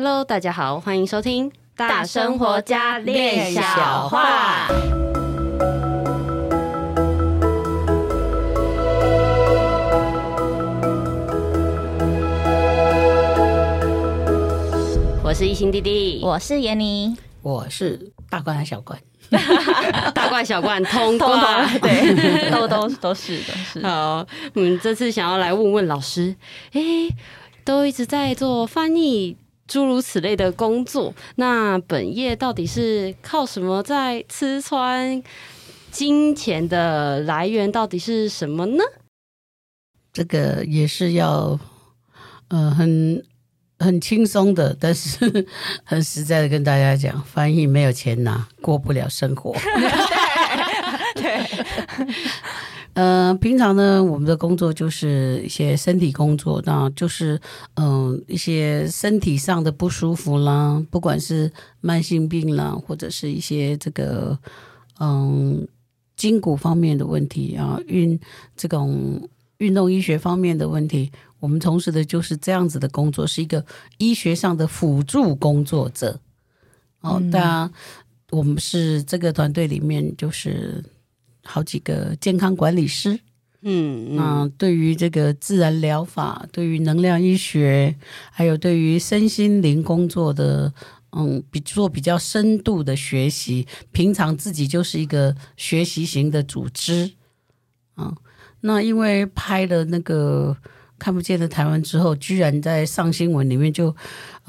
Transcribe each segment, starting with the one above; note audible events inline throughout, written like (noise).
Hello，大家好，欢迎收听大生活家练小话。我是一心弟弟，我是闫妮，我是大罐还是小罐？(laughs) 大罐小罐通通，(laughs) 对，都都都是的。是好，我们这次想要来问问老师，哎，都一直在做翻译，诸如此类的工作，那本业到底是靠什么在吃穿？金钱的来源到底是什么呢？这个也是要，呃，很很轻松的，但是很实在的跟大家讲，翻译没有钱拿，过不了生活。(laughs) 对。对呃，平常呢，我们的工作就是一些身体工作，那就是嗯、呃，一些身体上的不舒服啦，不管是慢性病啦，或者是一些这个嗯筋骨方面的问题啊，运这种运动医学方面的问题，我们从事的就是这样子的工作，是一个医学上的辅助工作者。哦，当然、嗯，我们是这个团队里面就是。好几个健康管理师，嗯，那对于这个自然疗法，对于能量医学，还有对于身心灵工作的，嗯，比做比较深度的学习。平常自己就是一个学习型的组织，嗯，那因为拍了那个看不见的台湾之后，居然在上新闻里面就。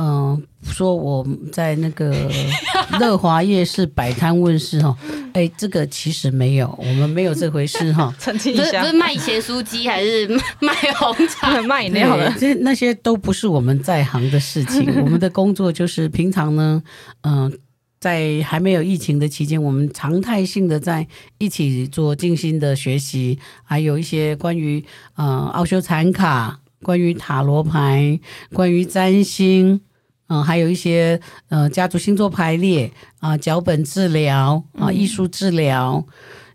嗯，说我在那个 (laughs) 乐华夜市摆摊问世哈，哎，这个其实没有，我们没有这回事哈。(laughs) 澄清一下，不是卖咸酥鸡还是 (laughs) 卖红茶、卖饮料的？这那些都不是我们在行的事情。我们的工作就是平常呢，嗯，在还没有疫情的期间，我们常态性的在一起做静心的学习，还有一些关于呃奥修禅卡、关于塔罗牌、关于占星。嗯，还有一些呃家族星座排列啊，脚本治疗啊，艺术治疗，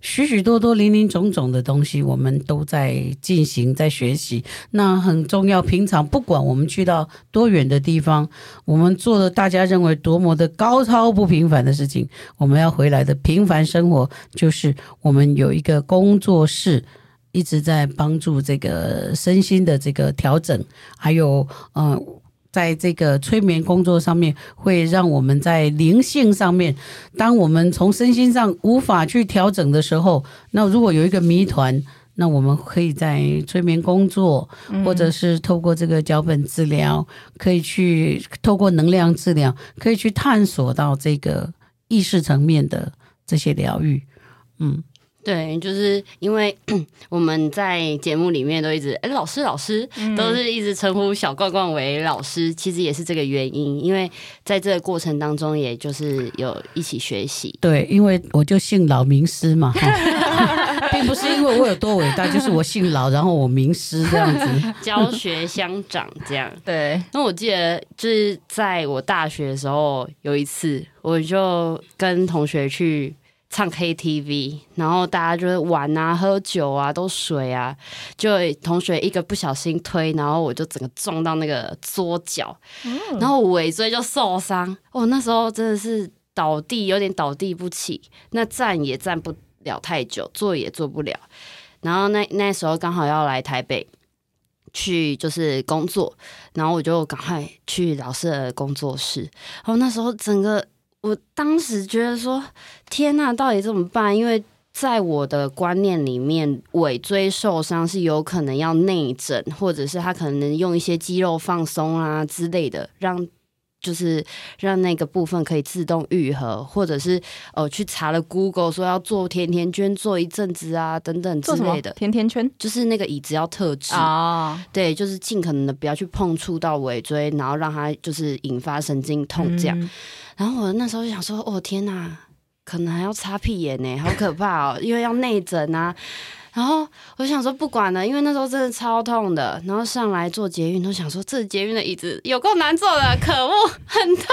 许许多多林林总总的东西，我们都在进行，在学习。那很重要，平常不管我们去到多远的地方，我们做的大家认为多么的高超不平凡的事情，我们要回来的平凡生活，就是我们有一个工作室，一直在帮助这个身心的这个调整，还有嗯。在这个催眠工作上面，会让我们在灵性上面，当我们从身心上无法去调整的时候，那如果有一个谜团，那我们可以在催眠工作，或者是透过这个脚本治疗，可以去透过能量治疗，可以去探索到这个意识层面的这些疗愈，嗯。对，就是因为 (clears throat) 我们在节目里面都一直哎，老师老师，都是一直称呼小罐罐为老师，嗯，其实也是这个原因，因为在这个过程当中，也就是有一起学习。对，因为我就姓老名师嘛，(laughs) 并不是因为我有多伟大，就是我姓老，然后我名师这样子，教学相长这样。(laughs) 对，那我记得就是在我大学的时候，有一次我就跟同学去。唱 KTV，然后大家就是玩啊、喝酒啊、都水啊，就同学一个不小心推，然后我就整个撞到那个桌角，嗯、然后尾椎就受伤。哦，那时候真的是倒地，有点倒地不起，那站也站不了太久，坐也坐不了。然后那那时候刚好要来台北去就是工作，然后我就赶快去老师的工作室。然后，那时候整个。我当时觉得说：“天呐，到底怎么办？”因为在我的观念里面，尾椎受伤是有可能要内诊，或者是他可能用一些肌肉放松啊之类的，让就是让那个部分可以自动愈合，或者是呃去查了 Google 说要做甜甜圈做一阵子啊等等之类的。甜甜圈就是那个椅子要特制啊，对，就是尽可能的不要去碰触到尾椎，然后让它就是引发神经痛这样。嗯然后我那时候就想说，哦天哪，可能还要擦屁眼呢，好可怕哦，因为要内诊啊。然后我想说不管了，因为那时候真的超痛的。然后上来坐捷运，都想说这捷运的椅子有够难坐的，可恶，很痛。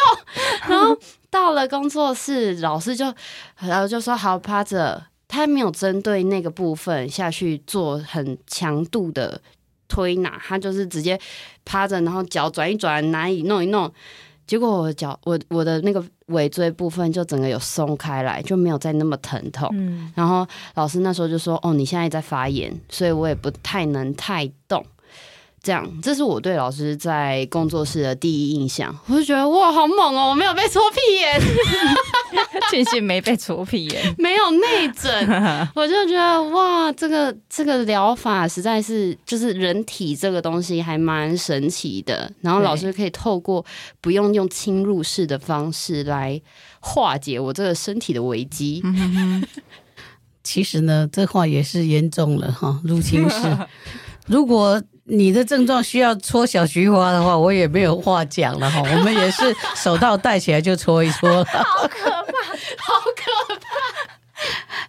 然后到了工作室，老师就然后就说好趴着，他没有针对那个部分下去做很强度的推拿，他就是直接趴着，然后脚转一转，哪里弄一弄。结果我脚我我的那个尾椎部分就整个有松开来，就没有再那么疼痛。嗯，然后老师那时候就说：“哦，你现在在发炎，所以我也不太能太动。”这样，这是我对老师在工作室的第一印象。我就觉得哇，好猛哦！我没有被戳屁眼，(laughs) 庆幸没被戳屁眼，(laughs) 没有内诊。(laughs) 我就觉得哇，这个这个疗法实在是就是人体这个东西还蛮神奇的。然后老师可以透过不用用侵入式的方式来化解我这个身体的危机。其实呢，这话也是严重了哈，入侵式。如果你的症状需要搓小菊花的话，我也没有话讲了哈。(laughs) 我们也是手套戴起来就搓一戳。(laughs) 好可怕，好可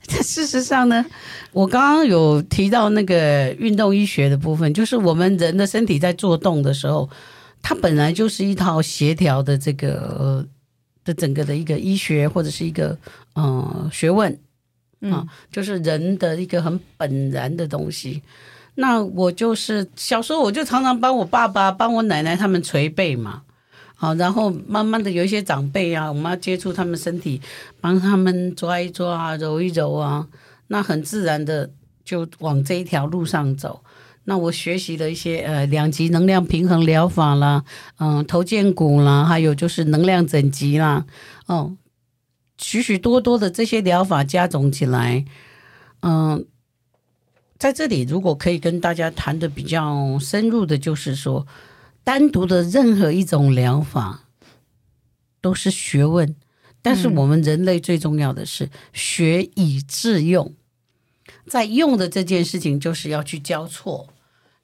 怕！事实上呢，我刚刚有提到那个运动医学的部分，就是我们人的身体在做动的时候，它本来就是一套协调的这个、呃、的整个的一个医学或者是一个嗯、呃、学问啊，就是人的一个很本然的东西。那我就是小时候，我就常常帮我爸爸、帮我奶奶他们捶背嘛，好，然后慢慢的有一些长辈啊，我们要接触他们身体，帮他们抓一抓啊、揉一揉啊，那很自然的就往这一条路上走。那我学习了一些呃两极能量平衡疗法啦，嗯，头肩骨啦，还有就是能量整脊啦，哦，许许多多的这些疗法加总起来，嗯。在这里，如果可以跟大家谈的比较深入的，就是说，单独的任何一种疗法都是学问，但是我们人类最重要的是学以致用，在用的这件事情，就是要去交错。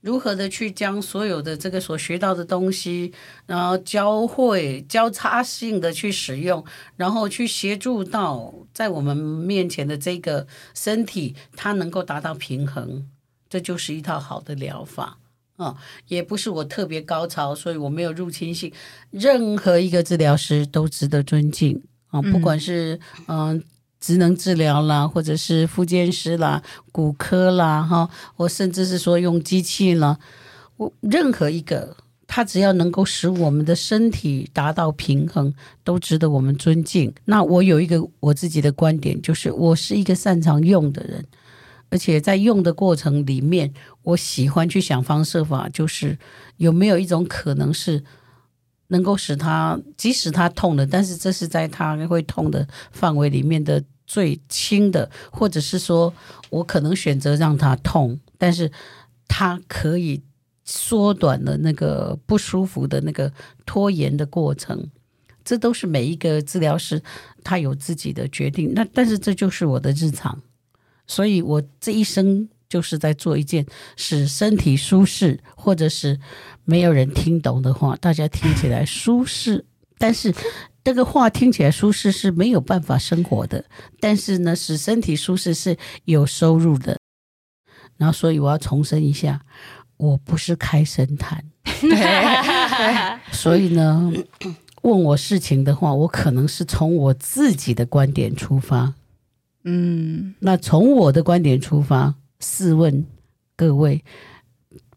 如何的去将所有的这个所学到的东西，然后交汇交叉性的去使用，然后去协助到在我们面前的这个身体，它能够达到平衡，这就是一套好的疗法啊、也不是我特别高超，所以我没有入侵性。任何一个治疗师都值得尊敬啊、不管是嗯。职能治疗啦，或者是复健师啦、骨科啦，哈，或甚至是说用机器啦，我任何一个，它只要能够使我们的身体达到平衡，都值得我们尊敬。那我有一个我自己的观点，就是我是一个擅长用的人，而且在用的过程里面，我喜欢去想方设法，就是有没有一种可能是。能够使他，即使他痛了，但是这是在他会痛的范围里面的最轻的，或者是说我可能选择让他痛，但是他可以缩短了那个不舒服的那个拖延的过程，这都是每一个治疗师他有自己的决定。那但是这就是我的日常，所以我这一生。就是在做一件使身体舒适，或者是没有人听懂的话，大家听起来舒适，但是这个话听起来舒适是没有办法生活的。但是呢，使身体舒适是有收入的。然后，所以我要重申一下，我不是开神坛。(laughs) 所以呢，问我事情的话，我可能是从我自己的观点出发。嗯，那从我的观点出发。试问各位，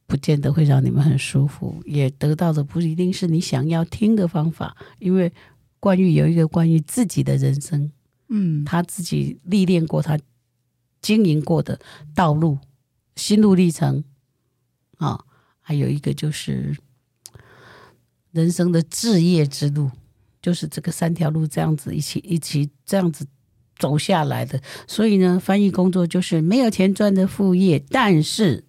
不见得会让你们很舒服，也得到的不一定是你想要听的方法。因为关于有一个关于自己的人生，嗯，他自己历练过，他经营过的道路、心路历程啊，还有一个就是人生的置业之路，就是这个三条路这样子一起一起这样子。走下来的，所以呢，翻译工作就是没有钱赚的副业。但是，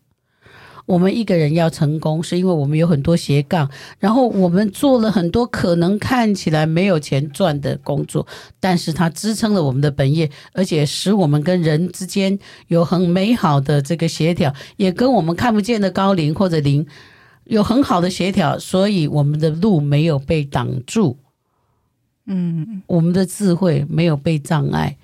我们一个人要成功，是因为我们有很多斜杠，然后我们做了很多可能看起来没有钱赚的工作，但是它支撑了我们的本业，而且使我们跟人之间有很美好的这个协调，也跟我们看不见的高龄或者零有很好的协调，所以我们的路没有被挡住。嗯，我们的智慧没有被障碍，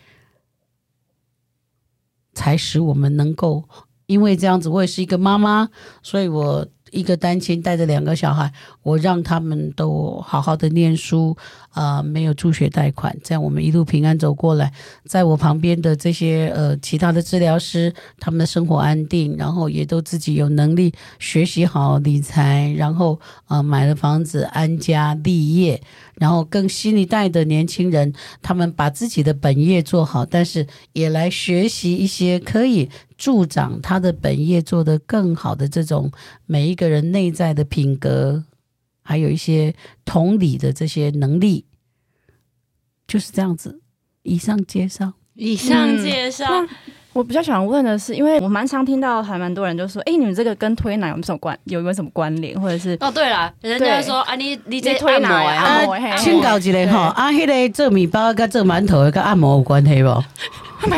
才使我们能够，因为这样子，我也是一个妈妈，所以我一个单亲带着两个小孩，我让他们都好好的念书，呃，没有助学贷款，这样我们一路平安走过来。在我旁边的这些呃其他的治疗师，他们的生活安定，然后也都自己有能力学习好理财，然后呃买了房子安家立业，然后更新一代的年轻人，他们把自己的本业做好，但是也来学习一些可以。助长他的本业做得更好的这种每一个人内在的品格，还有一些同理的这些能力，就是这样子。以上介绍，以上介绍。嗯、我比较想问的是，因为我蛮常听到还蛮多人就说：“哎，你们这个跟推拿有什么关？有没有什么关联？或者是？”哦，对了，人家说啊，你你这推拿啊，请教一下哈，啊，迄个做米包跟做馒头跟按摩有关系不？(laughs) 没，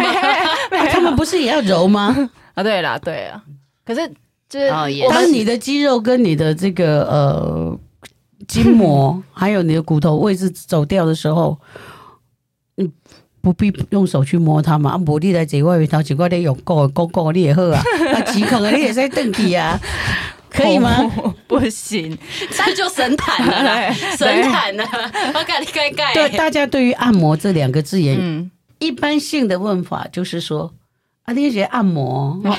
他们不是也要揉吗？啊，对了，对啊。可是就是，当你的肌肉跟你的这个呃筋膜，还有你的骨头位置走掉的时候，你不必用手去摸它嘛。啊，无你来这外面头，只怪你用骨骨骨你也好啊。(laughs) 啊，肌孔啊，你也在蹬体啊，可以吗？哦、不行，这就神坦了，(laughs) 神坦了。我改你盖盖。对，大家对于按摩这两个字眼。嗯一般性的问法就是说，啊，那些按摩，哦，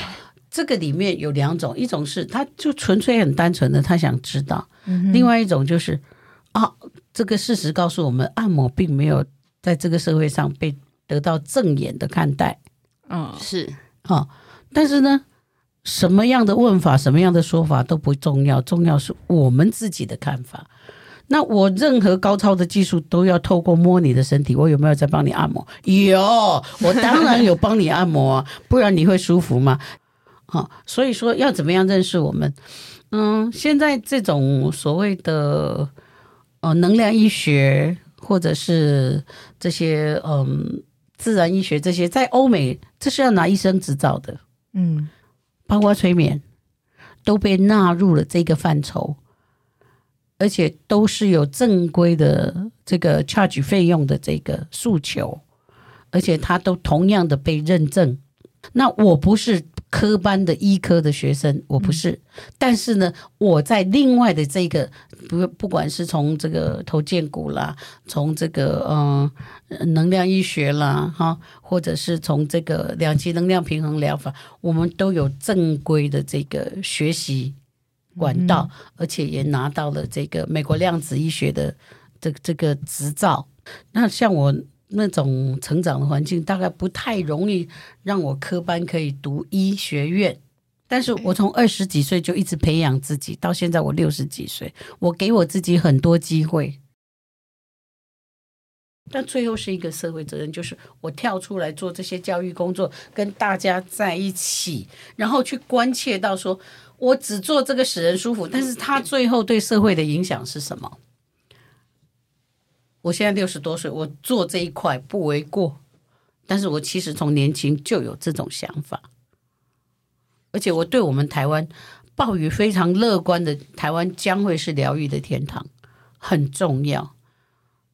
这个里面有两种，一种是他就纯粹很单纯的他想知道，嗯、另外一种就是啊，这个事实告诉我们，按摩并没有在这个社会上被得到正眼的看待，嗯，是啊、哦，但是呢，什么样的问法，什么样的说法都不重要，重要是我们自己的看法。那我任何高超的技术都要透过摸你的身体，我有没有在帮你按摩？有，我当然有帮你按摩啊，(laughs) 不然你会舒服吗？好，所以说要怎么样认识我们？嗯，现在这种所谓的呃能量医学，或者是这些嗯自然医学，这些在欧美这是要拿医生执照的，嗯，包括催眠都被纳入了这个范畴。而且都是有正规的这个 charge 费用的这个诉求，而且它都同样的被认证。那我不是科班的医科的学生，我不是。嗯、但是呢，我在另外的这个不不管是从这个头荐骨啦，从这个嗯、呃、能量医学啦哈，或者是从这个两极能量平衡疗法，我们都有正规的这个学习。管道，而且也拿到了这个美国量子医学的这这个执照。那像我那种成长的环境，大概不太容易让我科班可以读医学院。但是我从二十几岁就一直培养自己，到现在我六十几岁，我给我自己很多机会。但最后是一个社会责任，就是我跳出来做这些教育工作，跟大家在一起，然后去关切到说。我只做这个使人舒服，但是他最后对社会的影响是什么？我现在六十多岁，我做这一块不为过，但是我其实从年轻就有这种想法，而且我对我们台湾抱有非常乐观的，台湾将会是疗愈的天堂，很重要。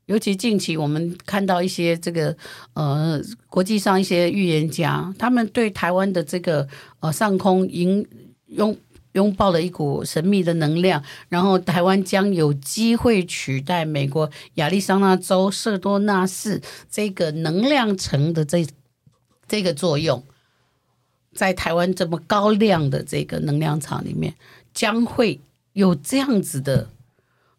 尤其近期我们看到一些这个呃国际上一些预言家，他们对台湾的这个呃上空引用。拥抱了一股神秘的能量，然后台湾将有机会取代美国亚利桑那州瑟多纳市这个能量城的这这个作用，在台湾这么高亮的这个能量场里面，将会有这样子的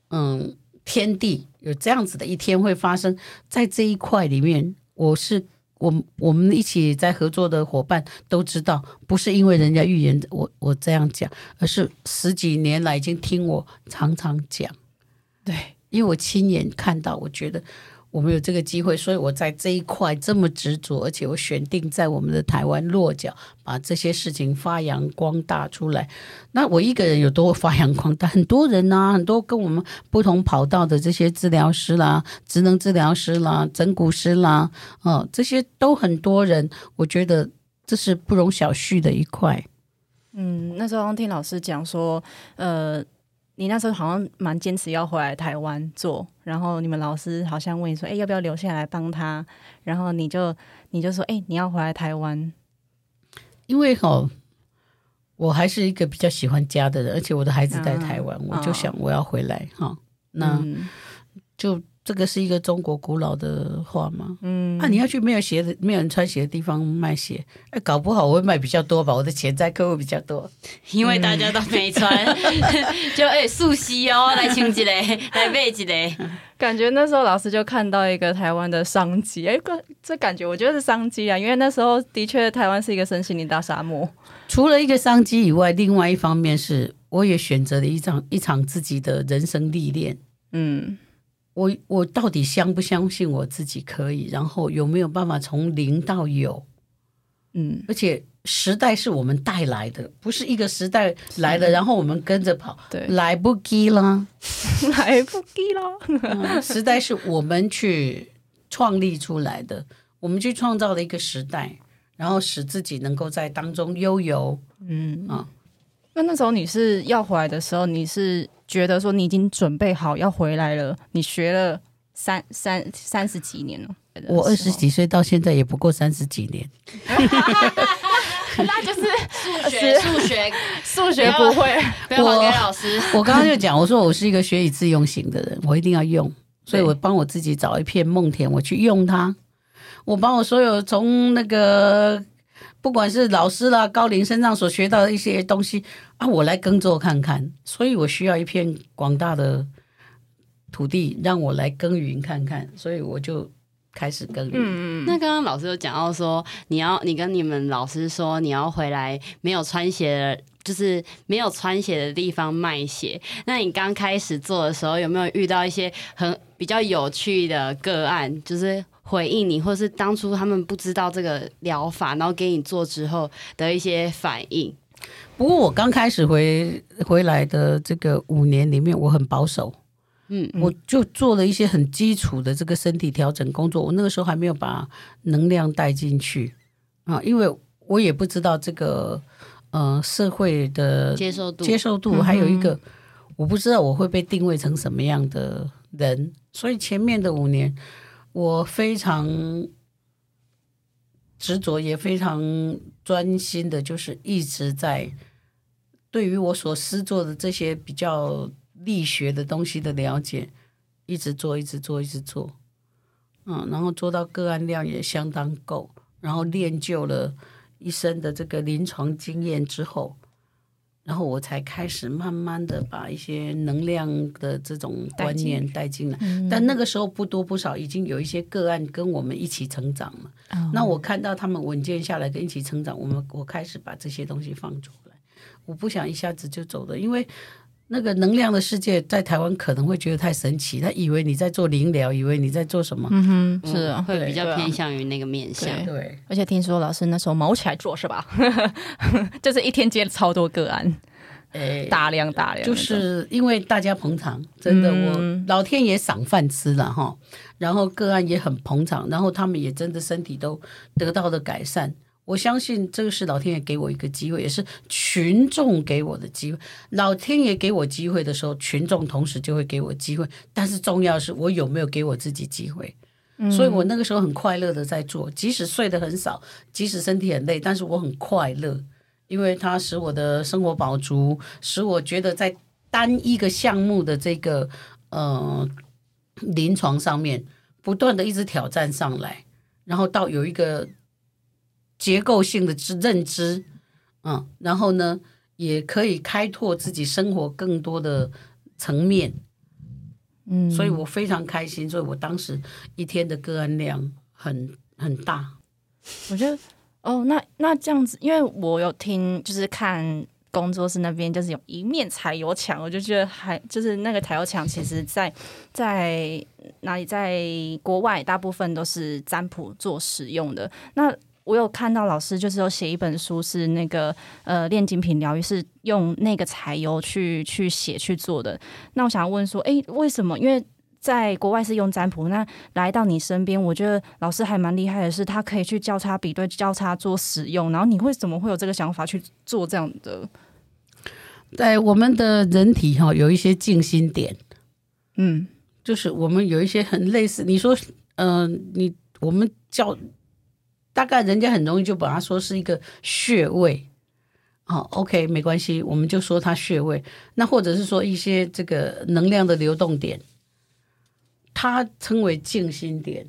嗯天地，有这样子的一天会发生在这一块里面，我是。我我们一起在合作的伙伴都知道，不是因为人家预言我我这样讲，而是十几年来已经听我常常讲，对，因为我亲眼看到，我觉得。我们有这个机会，所以我在这一块这么执着，而且我选定在我们的台湾落脚，把这些事情发扬光大出来。那我一个人有多发扬光大？很多人啊，很多跟我们不同跑道的这些治疗师啦、职能治疗师啦、整骨师啦，哦，这些都很多人。我觉得这是不容小觑的一块。嗯，那时候听老师讲说，呃。你那时候好像蛮坚持要回来台湾做，然后你们老师好像问你说：“哎，要不要留下来帮他？”然后你就你就说：“哎，你要回来台湾。”因为哦，我还是一个比较喜欢家的人，而且我的孩子在台湾，嗯、我就想我要回来哈、哦。那、嗯、就这个是一个中国古老的话吗。嗯，那、啊、你要去没有鞋的、没有人穿鞋的地方卖鞋，哎，搞不好我会卖比较多吧？我的潜在客户比较多，因为大家都没穿，(laughs) 嗯、就哎，素西哦，来请几嘞，(laughs) 来背几嘞。感觉那时候老师就看到一个台湾的商机，哎，这感觉我觉得是商机啊，因为那时候的确台湾是一个身心灵大沙漠。除了一个商机以外，另外一方面是，我也选择了一场一场自己的人生历练。嗯，我我到底相不相信我自己可以？然后有没有办法从零到有？嗯，而且时代是我们带来的，不是一个时代来了，然后我们跟着跑。对，来不及了，(laughs) 来不及了。嗯，时代是我们去创立出来的，我们去创造了一个时代。然后使自己能够在当中悠游，嗯啊，那那时候你是要回来的时候，你是觉得说你已经准备好要回来了？你学了三三三十几年了，我二十几岁到现在也不过三十几年，那就是数学数学数学不会，不要还给老师。我刚刚就讲，我说我是一个学以致用型的人，我一定要用，所以我帮我自己找一片梦田，我去用它。我把我所有从那个不管是老师啦、高龄身上所学到的一些东西啊，我来耕作看看。所以我需要一片广大的土地，让我来耕耘看看。所以我就开始耕耘。嗯嗯。那刚刚老师有讲到说，你要你跟你们老师说，你要回来没有穿鞋的，就是没有穿鞋的地方卖鞋。那你刚开始做的时候，有没有遇到一些很比较有趣的个案？就是。回应你，或是当初他们不知道这个疗法，然后给你做之后的一些反应。不过我刚开始回回来的这个五年里面，我很保守，嗯，我就做了一些很基础的这个身体调整工作。我那个时候还没有把能量带进去啊，因为我也不知道这个呃社会的接受度，接受度，还有一个我不知道我会被定位成什么样的人，所以前面的五年。我非常执着，也非常专心的，就是一直在对于我所施作的这些比较力学的东西的了解，一直做，一直做，一直做，嗯，然后做到个案量也相当够，然后练就了一身的这个临床经验之后。然后我才开始慢慢的把一些能量的这种观念带进来，但那个时候不多不少，已经有一些个案跟我们一起成长了。嗯、那我看到他们稳健下来，跟一起成长，我们我开始把这些东西放出来。我不想一下子就走的，因为那个能量的世界在台湾可能会觉得太神奇，他以为你在做灵疗，以为你在做什么？嗯哼，是啊，会比较偏向于那个面向。对，对，而且听说老师那时候毛起来做是吧？(laughs) 就是一天接了超多个案，哎，大量大量，就是因为大家捧场，真的，我老天爷赏饭吃了哈，然后个案也很捧场，然后他们也真的身体都得到了改善。我相信这个是老天爷给我一个机会，也是群众给我的机会。老天爷给我机会的时候，群众同时就会给我机会。但是重要的是我有没有给我自己机会。嗯，所以我那个时候很快乐的在做，即使睡得很少，即使身体很累，但是我很快乐，因为它使我的生活饱足，使我觉得在单一个项目的这个呃临床上面不断的一直挑战上来，然后到有一个。结构性的知认知，嗯，然后呢，也可以开拓自己生活更多的层面，嗯，所以我非常开心，所以我当时一天的个案量很很大。我觉得，哦，那那这样子，因为我有听，就是看工作室那边，就是有一面彩油墙，我就觉得还就是那个彩油墙，其实在在哪里，在国外大部分都是占卜做使用的，那。我有看到老师就是有写一本书，是那个呃炼金品疗愈，是用那个柴油去去写去做的。那我想要问说，哎，为什么？因为在国外是用占卜，那来到你身边，我觉得老师还蛮厉害的，是他可以去交叉比对、交叉做使用。然后你为什么会有这个想法去做这样的？在我们的人体哈，有一些静心点，嗯，就是我们有一些很类似，你说，嗯、呃，你我们叫。大概人家很容易就把它说是一个穴位，好，OK，没关系，我们就说它穴位。那或者是说一些这个能量的流动点，它称为静心点。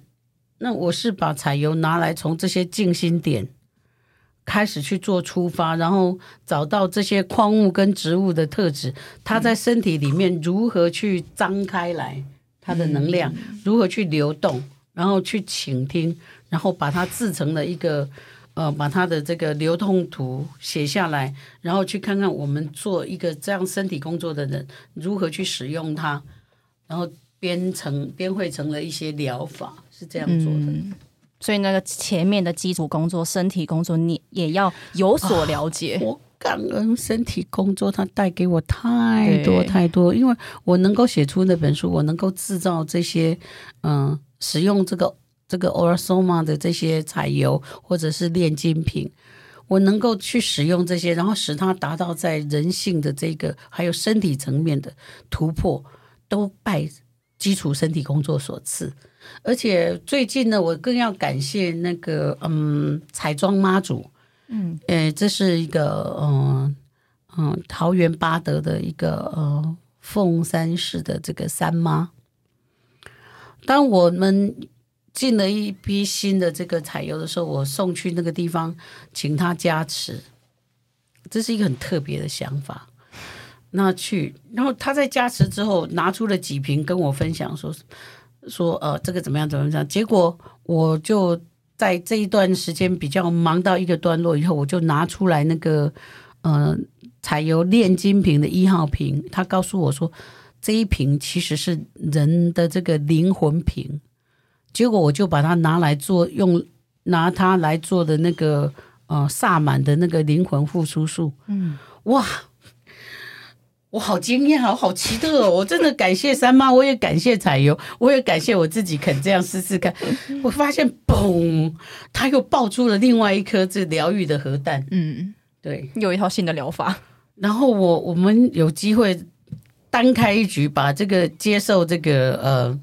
那我是把彩油拿来从这些静心点开始去做出发，然后找到这些矿物跟植物的特质，它在身体里面如何去张开来，它的能量如何去流动，然后去倾听，然后把它制成了一个。呃，把它的这个流通图写下来，然后去看看我们做一个这样身体工作的人如何去使用它，然后编成编绘成了一些疗法，是这样做的。嗯，所以那个前面的基础工作，身体工作，你也要有所了解。啊，我感恩身体工作，它带给我太多太多，因为我能够写出那本书，我能够制造这些，嗯，呃，使用这个。这个 Aura-Soma 的这些彩油或者是炼金品，我能够去使用这些，然后使它达到在人性的这个还有身体层面的突破，都拜基础身体工作所赐。而且最近呢，我更要感谢那个嗯彩妆妈祖，嗯，诶，这是一个嗯嗯桃园八德的一个呃凤山市的这个三妈，当我们。进了一批新的这个彩油的时候，我送去那个地方，请他加持，这是一个很特别的想法。那去，然后他在加持之后拿出了几瓶跟我分享说，说呃这个怎么样怎么样。结果我就在这一段时间比较忙到一个段落以后，我就拿出来那个呃彩油炼金瓶的一号瓶，他告诉我说这一瓶其实是人的这个灵魂瓶。结果我就把它拿来做，用拿它来做的那个呃萨满的那个灵魂复苏术。嗯，哇，我好惊讶，我好奇特哦！我真的感谢三妈，我也感谢彩油，我也感谢我自己肯这样试试看。我发现，嘣，它又爆出了另外一颗这疗愈的核弹。嗯，对，有一套新的疗法。然后我我们有机会。单开一局，把这个接受这个呃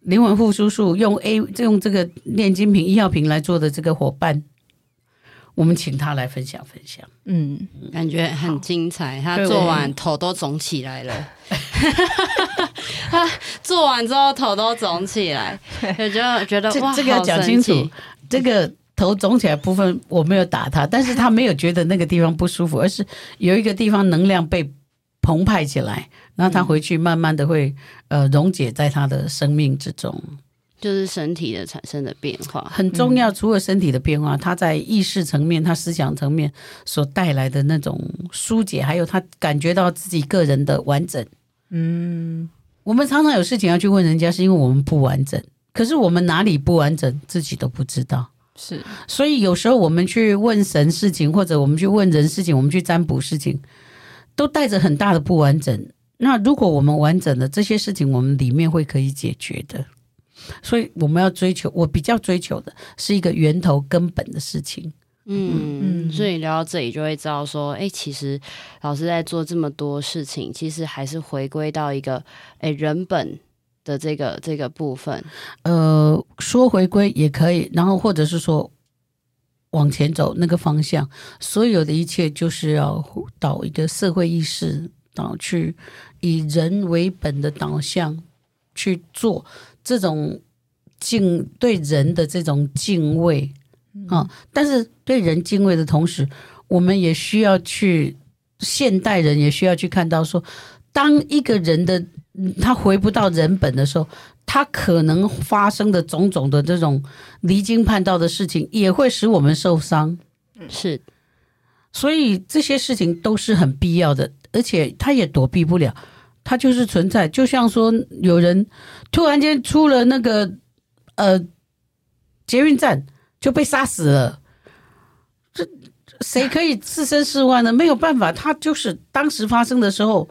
灵魂复苏术用 A 用这个炼金瓶医药瓶来做的这个伙伴，我们请他来分享分享。嗯，感觉很精彩。他做完头都肿起来了，(laughs) 他做完之后头都肿起来，我 (laughs) 就觉得哇，这个要讲清楚。这个头肿起来部分我没有打他，但是他没有觉得那个地方不舒服，而是有一个地方能量被澎湃起来。然后他回去慢慢的会呃溶解在他的生命之中，就是身体的产生的变化很重要。除了身体的变化，他在意识层面、他思想层面所带来的那种疏解，还有他感觉到自己个人的完整。嗯，我们常常有事情要去问人家，是因为我们不完整。可是我们哪里不完整，自己都不知道。是，所以有时候我们去问神事情，或者我们去问人事情，我们去占卜事情，都带着很大的不完整。那如果我们完整的这些事情，我们里面会可以解决的，所以我们要追求，我比较追求的是一个源头根本的事情。嗯嗯，所以聊到这里就会知道说，哎，其实老师在做这么多事情，其实还是回归到一个哎人本的这个这个部分。呃，说回归也可以，然后或者是说往前走那个方向，所有的一切就是要导一个社会意识。导去以人为本的导向去做这种敬对人的这种敬畏啊，但是对人敬畏的同时，我们也需要去现代人也需要去看到说，当一个人的他回不到人本的时候，他可能发生的种种的这种离经叛道的事情，也会使我们受伤。是，所以这些事情都是很必要的。而且他也躲避不了，他就是存在。就像说，有人突然间出了那个呃捷运站就被杀死了，这谁可以置身事外呢？没有办法，他就是当时发生的时候，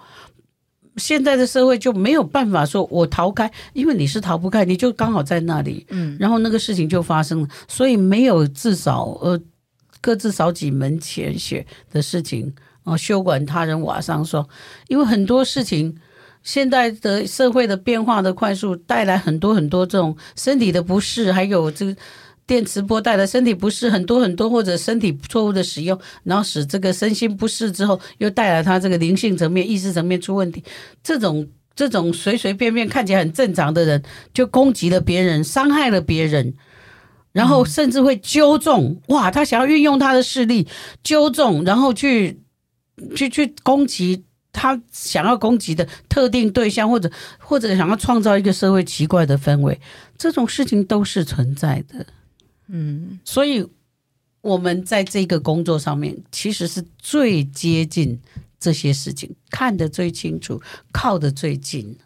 现在的社会就没有办法说我逃开，因为你是逃不开，你就刚好在那里，嗯，然后那个事情就发生了，所以没有至少呃各自少几门前雪的事情。哦，休管他人瓦上霜，因为很多事情，现在的社会的变化的快速，带来很多很多这种身体的不适，还有这个电磁波带来身体不适很多很多，或者身体错误的使用，然后使这个身心不适之后，又带来他这个灵性层面、意识层面出问题。这种这种随随便便看起来很正常的人，就攻击了别人，伤害了别人，然后甚至会纠众。哇，他想要运用他的势力纠众，然后去去去攻击。他想要攻击的特定对象，或者或者想要创造一个社会奇怪的氛围，这种事情都是存在的。嗯，所以我们在这个工作上面，其实是最接近这些事情，看得最清楚，靠得最近。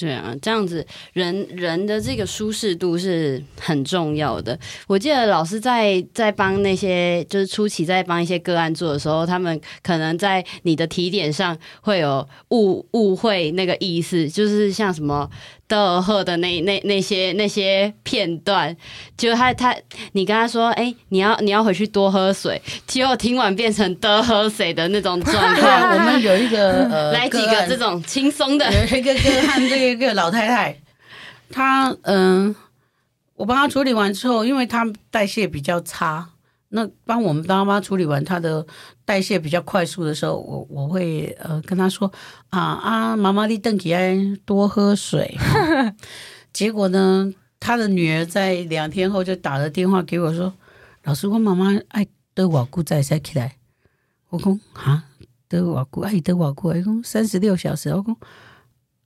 对啊，这样子人人的这个舒适度是很重要的。我记得老师在在帮那些就是初期在帮一些个案做的时候，他们可能在你的提点上会有误误会那个意思，就是像什么。德尔赫的那那那些那些片段，就他他，你跟他说，哎、欸，你要你要回去多喝水，结果听完变成多喝水的那种状态。(laughs) 我们有一个呃，来几个这种轻松的，有一个个案，这一个老太太，她嗯、我帮她处理完之后，因为她代谢比较差。那帮我们帮妈妈处理完她的代谢比较快速的时候，我我会呃跟她说啊啊，妈妈你等起来多喝水。(laughs) 结果呢，她的女儿在两天后就打了电话给我说：“老师，我妈妈爱得瓦固再塞起来。”我讲啊，得瓦固爱得瓦固，伊讲三十六小时。我讲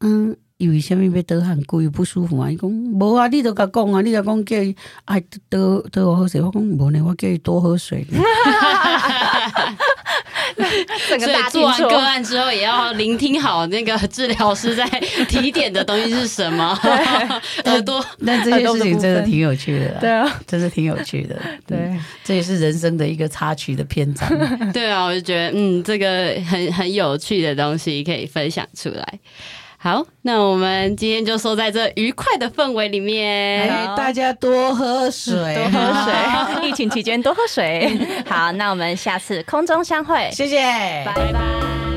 嗯。因为什么要得汗故意不舒服啊？伊讲无啊，你都甲讲啊，你甲讲叫伊爱多多喝水。我讲无呢，我叫伊多喝水。所以做完个案之后，也要聆听好那个治疗师在提点的东西是什么。(laughs) (laughs) 耳朵，那这些事情真的挺有趣的。对啊，真的挺有趣的。对，(laughs) 对，这也是人生的一个插曲的篇章。对啊，我就觉得嗯，这个很很有趣的东西可以分享出来。好，那我们今天就说在这愉快的氛围里面，大家多喝水，(laughs) 多喝水，(laughs) 疫情期间多喝水。(laughs) 好，那我们下次空中相会，谢谢，拜拜。